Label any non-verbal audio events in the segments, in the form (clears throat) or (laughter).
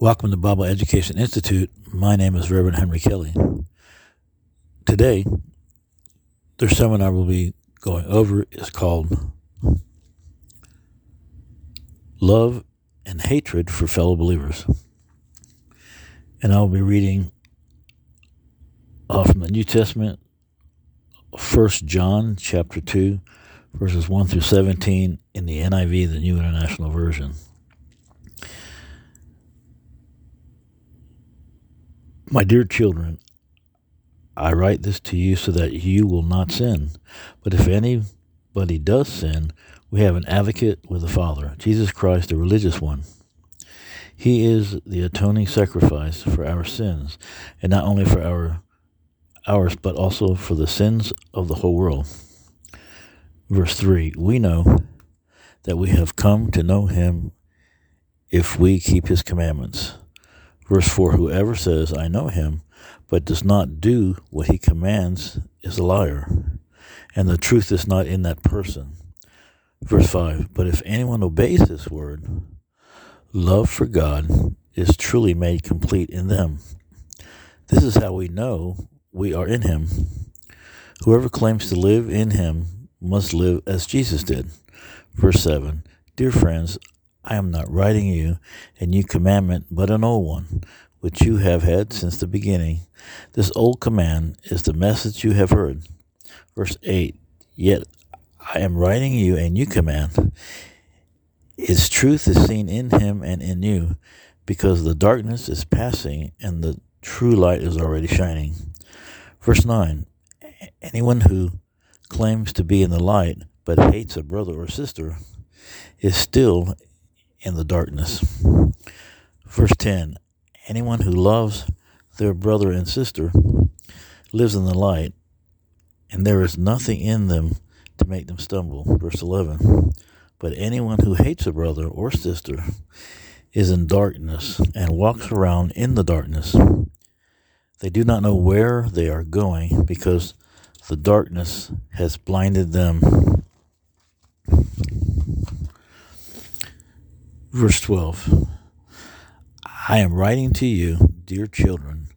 Welcome to Bible Education Institute. My name is Reverend Henry Kelly. Today, the seminar we'll be going over is called Love and Hatred for Fellow Believers. And I'll be reading uh, from the New Testament, 1 John chapter 2, verses 1 through 17 in the NIV, the New International Version. My dear children, I write this to you so that you will not sin. But if anybody does sin, we have an advocate with the Father, Jesus Christ, the religious one. He is the atoning sacrifice for our sins, and not only for our ours, but also for the sins of the whole world. Verse 3 We know that we have come to know him if we keep his commandments. Verse 4 Whoever says, I know him, but does not do what he commands is a liar, and the truth is not in that person. Verse 5 But if anyone obeys his word, love for God is truly made complete in them. This is how we know we are in him. Whoever claims to live in him must live as Jesus did. Verse 7 Dear friends, I am not writing you a new commandment, but an old one, which you have had since the beginning. This old command is the message you have heard. Verse 8 Yet I am writing you a new command. Its truth is seen in him and in you, because the darkness is passing and the true light is already shining. Verse 9 Anyone who claims to be in the light but hates a brother or sister is still in the darkness. Verse 10 Anyone who loves their brother and sister lives in the light, and there is nothing in them to make them stumble. Verse 11 But anyone who hates a brother or sister is in darkness and walks around in the darkness. They do not know where they are going because the darkness has blinded them. Verse 12 I am writing to you, dear children,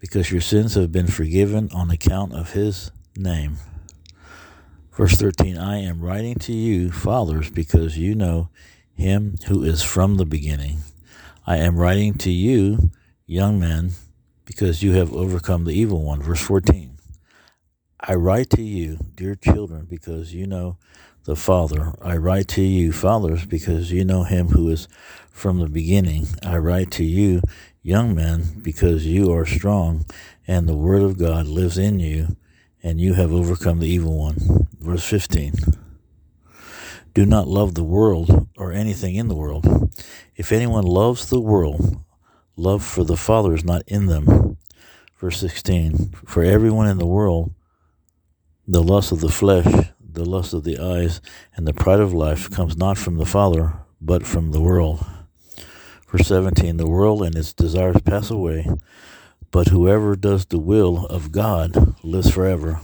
because your sins have been forgiven on account of his name. Verse 13 I am writing to you, fathers, because you know him who is from the beginning. I am writing to you, young men, because you have overcome the evil one. Verse 14 I write to you, dear children, because you know the Father. I write to you, fathers, because you know him who is from the beginning. I write to you, young men, because you are strong, and the word of God lives in you, and you have overcome the evil one. Verse 15. Do not love the world or anything in the world. If anyone loves the world, love for the Father is not in them. Verse 16. For everyone in the world, the lust of the flesh, the lust of the eyes, and the pride of life comes not from the Father, but from the world. Verse 17 The world and its desires pass away, but whoever does the will of God lives forever.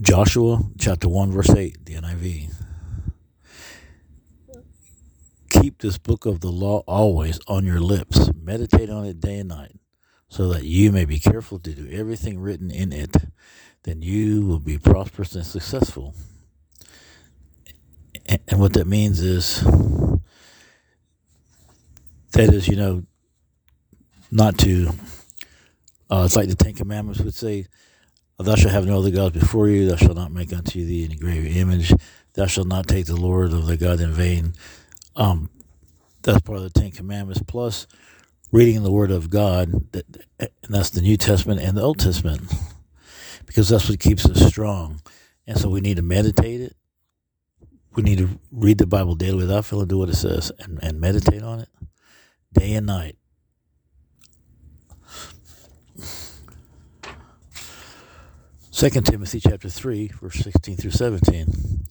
Joshua chapter 1, verse 8, the NIV. Keep this book of the law always on your lips. Meditate on it day and night, so that you may be careful to do everything written in it. Then you will be prosperous and successful. And what that means is that is, you know, not to, uh, it's like the Ten Commandments would say, Thou shalt have no other gods before you, thou shalt not make unto thee any graven image, thou shalt not take the Lord of thy God in vain. Um, that's part of the Ten Commandments. Plus, reading the Word of God, that, and that's the New Testament and the Old Testament, because that's what keeps us strong. And so we need to meditate it. We need to read the Bible daily without failing, do what it says, and, and meditate on it day and night. Second Timothy chapter three, verse sixteen through seventeen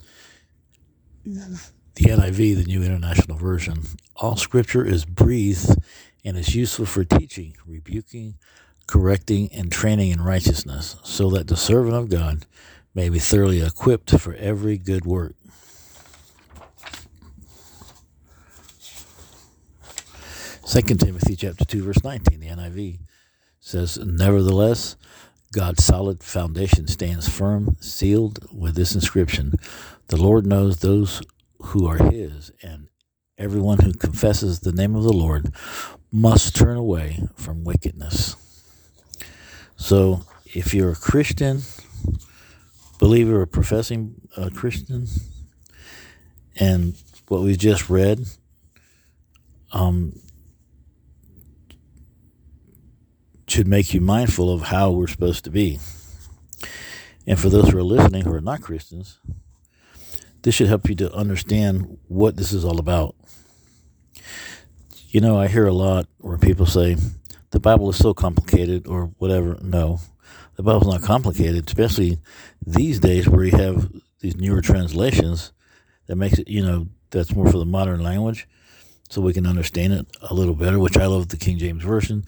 the NIV, the New International Version. All scripture is breathed and is useful for teaching, rebuking, correcting, and training in righteousness, so that the servant of God may be thoroughly equipped for every good work. Second Timothy chapter two verse nineteen, the NIV says, Nevertheless, God's solid foundation stands firm, sealed with this inscription The Lord knows those who are his, and everyone who confesses the name of the Lord must turn away from wickedness. So, if you're a Christian, believer, or professing uh, Christian, and what we just read, um, should make you mindful of how we're supposed to be. And for those who are listening who are not Christians, this should help you to understand what this is all about. You know, I hear a lot where people say, the Bible is so complicated or whatever. No, the Bible's not complicated, especially these days where you have these newer translations that makes it, you know, that's more for the modern language so we can understand it a little better, which I love the King James Version.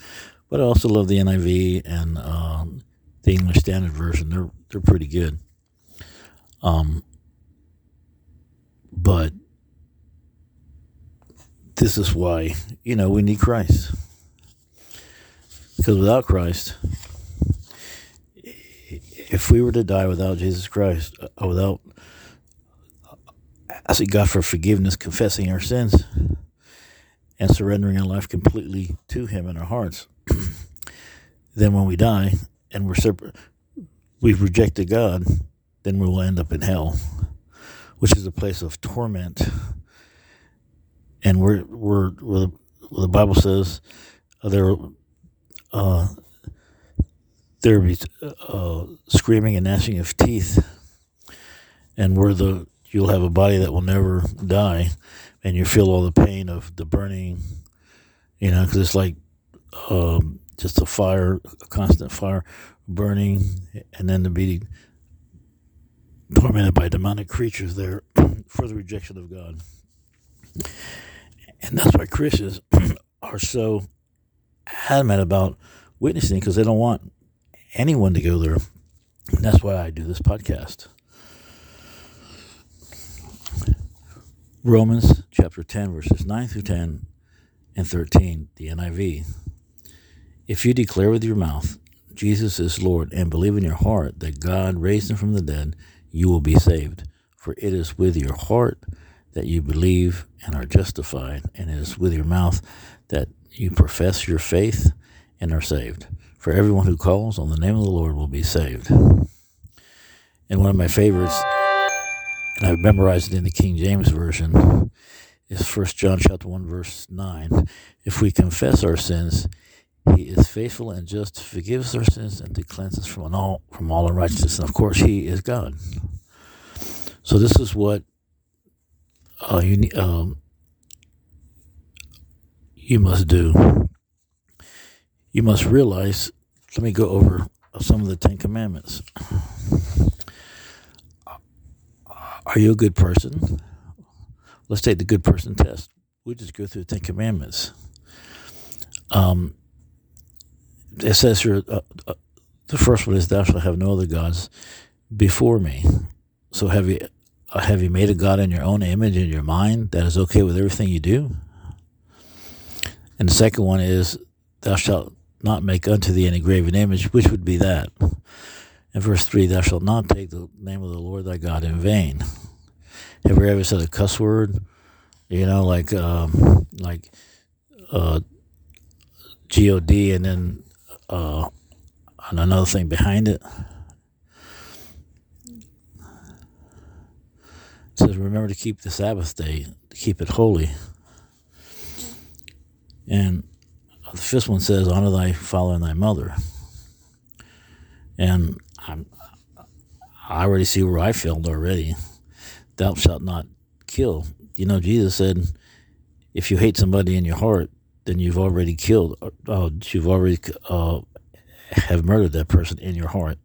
But I also love the NIV and um, the English Standard Version. They're they're pretty good. Um, but this is why you know we need Christ. Because without Christ, if we were to die without Jesus Christ, uh, without asking God for forgiveness, confessing our sins, and surrendering our life completely to Him in our hearts (clears throat) then when we die and we're separate, we've rejected God, then we will end up in hell, which is a place of torment. And we're, we're, we're the Bible says uh, there, uh, there be uh, screaming and gnashing of teeth, and where the you'll have a body that will never die, and you feel all the pain of the burning, you know, because it's like um, just a fire, a constant fire burning, and then to be tormented by demonic creatures there (clears throat) for the rejection of God. And that's why Christians (clears throat) are so adamant about witnessing because they don't want anyone to go there. And that's why I do this podcast. Romans chapter 10, verses 9 through 10 and 13, the NIV. If you declare with your mouth Jesus is Lord and believe in your heart that God raised him from the dead, you will be saved. For it is with your heart that you believe and are justified, and it is with your mouth that you profess your faith and are saved. For everyone who calls on the name of the Lord will be saved. And one of my favorites, and I've memorized it in the King James Version, is First John chapter 1, verse 9. If we confess our sins, he is faithful and just to forgive us our sins and to cleanse us from all from all unrighteousness. And of course, He is God. So this is what uh, you um, you must do. You must realize. Let me go over some of the Ten Commandments. Are you a good person? Let's take the good person test. We just go through the Ten Commandments. Um, it says here, uh, uh, the first one is, "Thou shalt have no other gods before me." So have you uh, have you made a god in your own image in your mind that is okay with everything you do? And the second one is, "Thou shalt not make unto thee any graven image," which would be that. In verse three, "Thou shalt not take the name of the Lord thy God in vain." Have you ever said a cuss word? You know, like um, like uh, God, and then uh, and another thing behind it. It says, Remember to keep the Sabbath day, to keep it holy. And the fifth one says, Honor thy father and thy mother. And I'm, I already see where I failed already. Thou shalt not kill. You know, Jesus said, if you hate somebody in your heart, then you've already killed, uh, you've already uh, have murdered that person in your heart.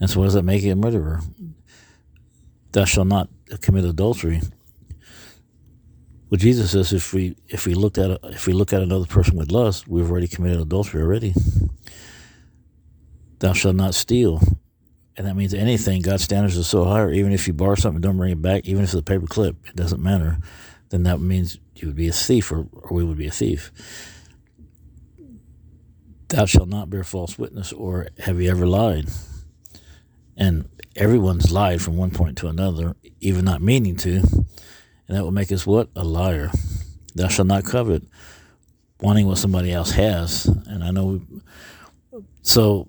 And so, what does that make you a murderer? Thou shalt not commit adultery. Well, Jesus says if we if we looked at a, if we look at another person with lust, we've already committed adultery already. Thou shalt not steal. and that means anything, God's standards are so high, even if you borrow something, don't bring it back, even if it's a paper clip, it doesn't matter, then that means you would be a thief or, or we would be a thief. Thou shalt not bear false witness, or have you ever lied? And everyone's lied from one point to another, even not meaning to, and that will make us what? A liar. Thou shalt not covet, wanting what somebody else has. And I know, we, so,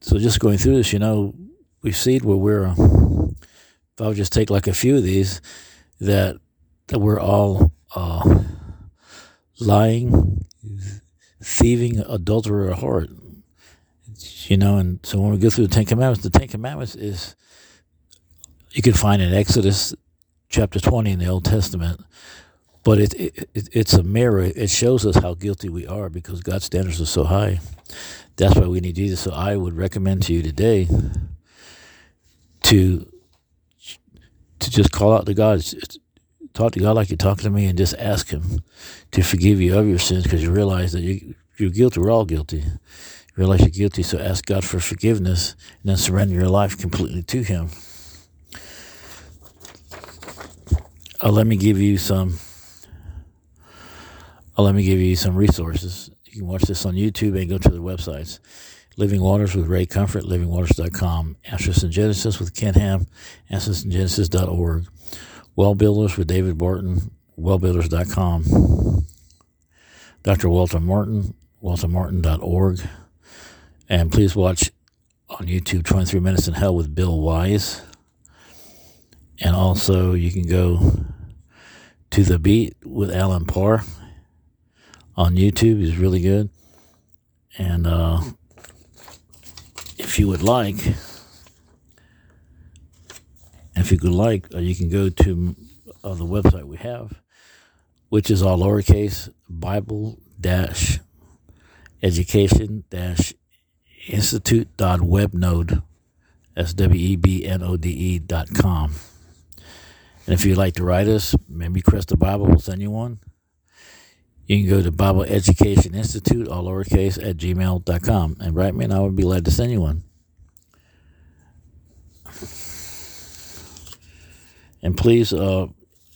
so just going through this, you know, we see where we're, if I would just take like a few of these, that, that we're all, uh, lying, thieving, adulterer at heart. You know, and so when we go through the Ten Commandments, the Ten Commandments is, you can find in Exodus chapter 20 in the Old Testament, but it, it, it, it's a mirror. It shows us how guilty we are because God's standards are so high. That's why we need Jesus. So I would recommend to you today to to just call out to God, talk to God like you're talking to me, and just ask Him to forgive you of your sins because you realize that you, you're guilty. We're all guilty. You realize you're guilty, so ask God for forgiveness and then surrender your life completely to Him. Uh, let me give you some uh, let me give you some resources. You can watch this on YouTube and go to the websites. Living Waters with Ray Comfort, livingwaters.com. Answers in Genesis with Ken Ham, answersingenesis.org. WallBuilders with David Barton, wallbuilders.com. Dr. Walter Martin, waltermartin.org. And please watch on YouTube 23 Minutes in Hell with Bill Wiese. And also, you can go to The Beat with Allen Parr on YouTube is really good. And uh, if you would like, if you could like, uh, you can go to uh, the website we have, which is all lowercase Bible dash education dash institute dot webnode. That's W E B N O D E dot com. And if you'd like to write us, maybe Crest the Bible will send you one. You can go to Bible Education Institute, all lowercase, at gmail.com and write me, and I would be glad to send you one. And please, uh,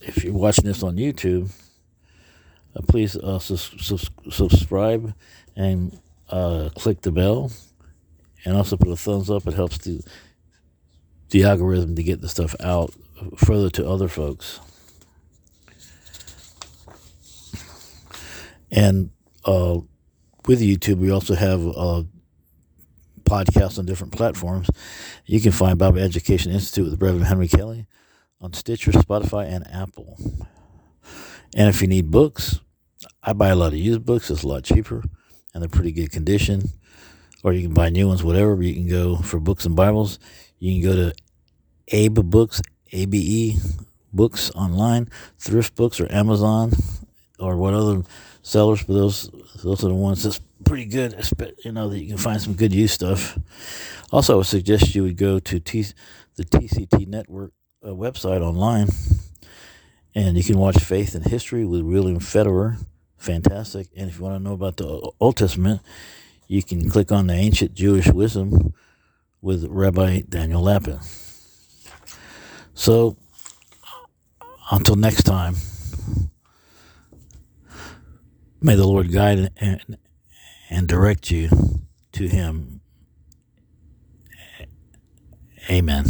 if you're watching this on YouTube, uh, please uh, su- su- subscribe and uh, click the bell, and also put a thumbs up. It helps the the algorithm to get the stuff out further to other folks. And uh, with YouTube, we also have uh, podcasts on different platforms. You can find Bible Education Institute with Reverend Henry Kelly on Stitcher, Spotify, and Apple. And if you need books, I buy a lot of used books. It's a lot cheaper, and they're pretty good condition. Or you can buy new ones, whatever. You can go for books and Bibles. You can go to Abe Books, ABE Books online, Thrift Books, or Amazon, or what other sellers, but those those are the ones that's pretty good. You know that you can find some good used stuff. Also, I would suggest you would go to T, the TCT Network uh, website online, and you can watch Faith and History with William Federer. Fantastic. And if you want to know about the Old Testament, you can click on the Ancient Jewish Wisdom with Rabbi Daniel Lapin. So, until next time. May the Lord guide and, and direct you to Him. Amen.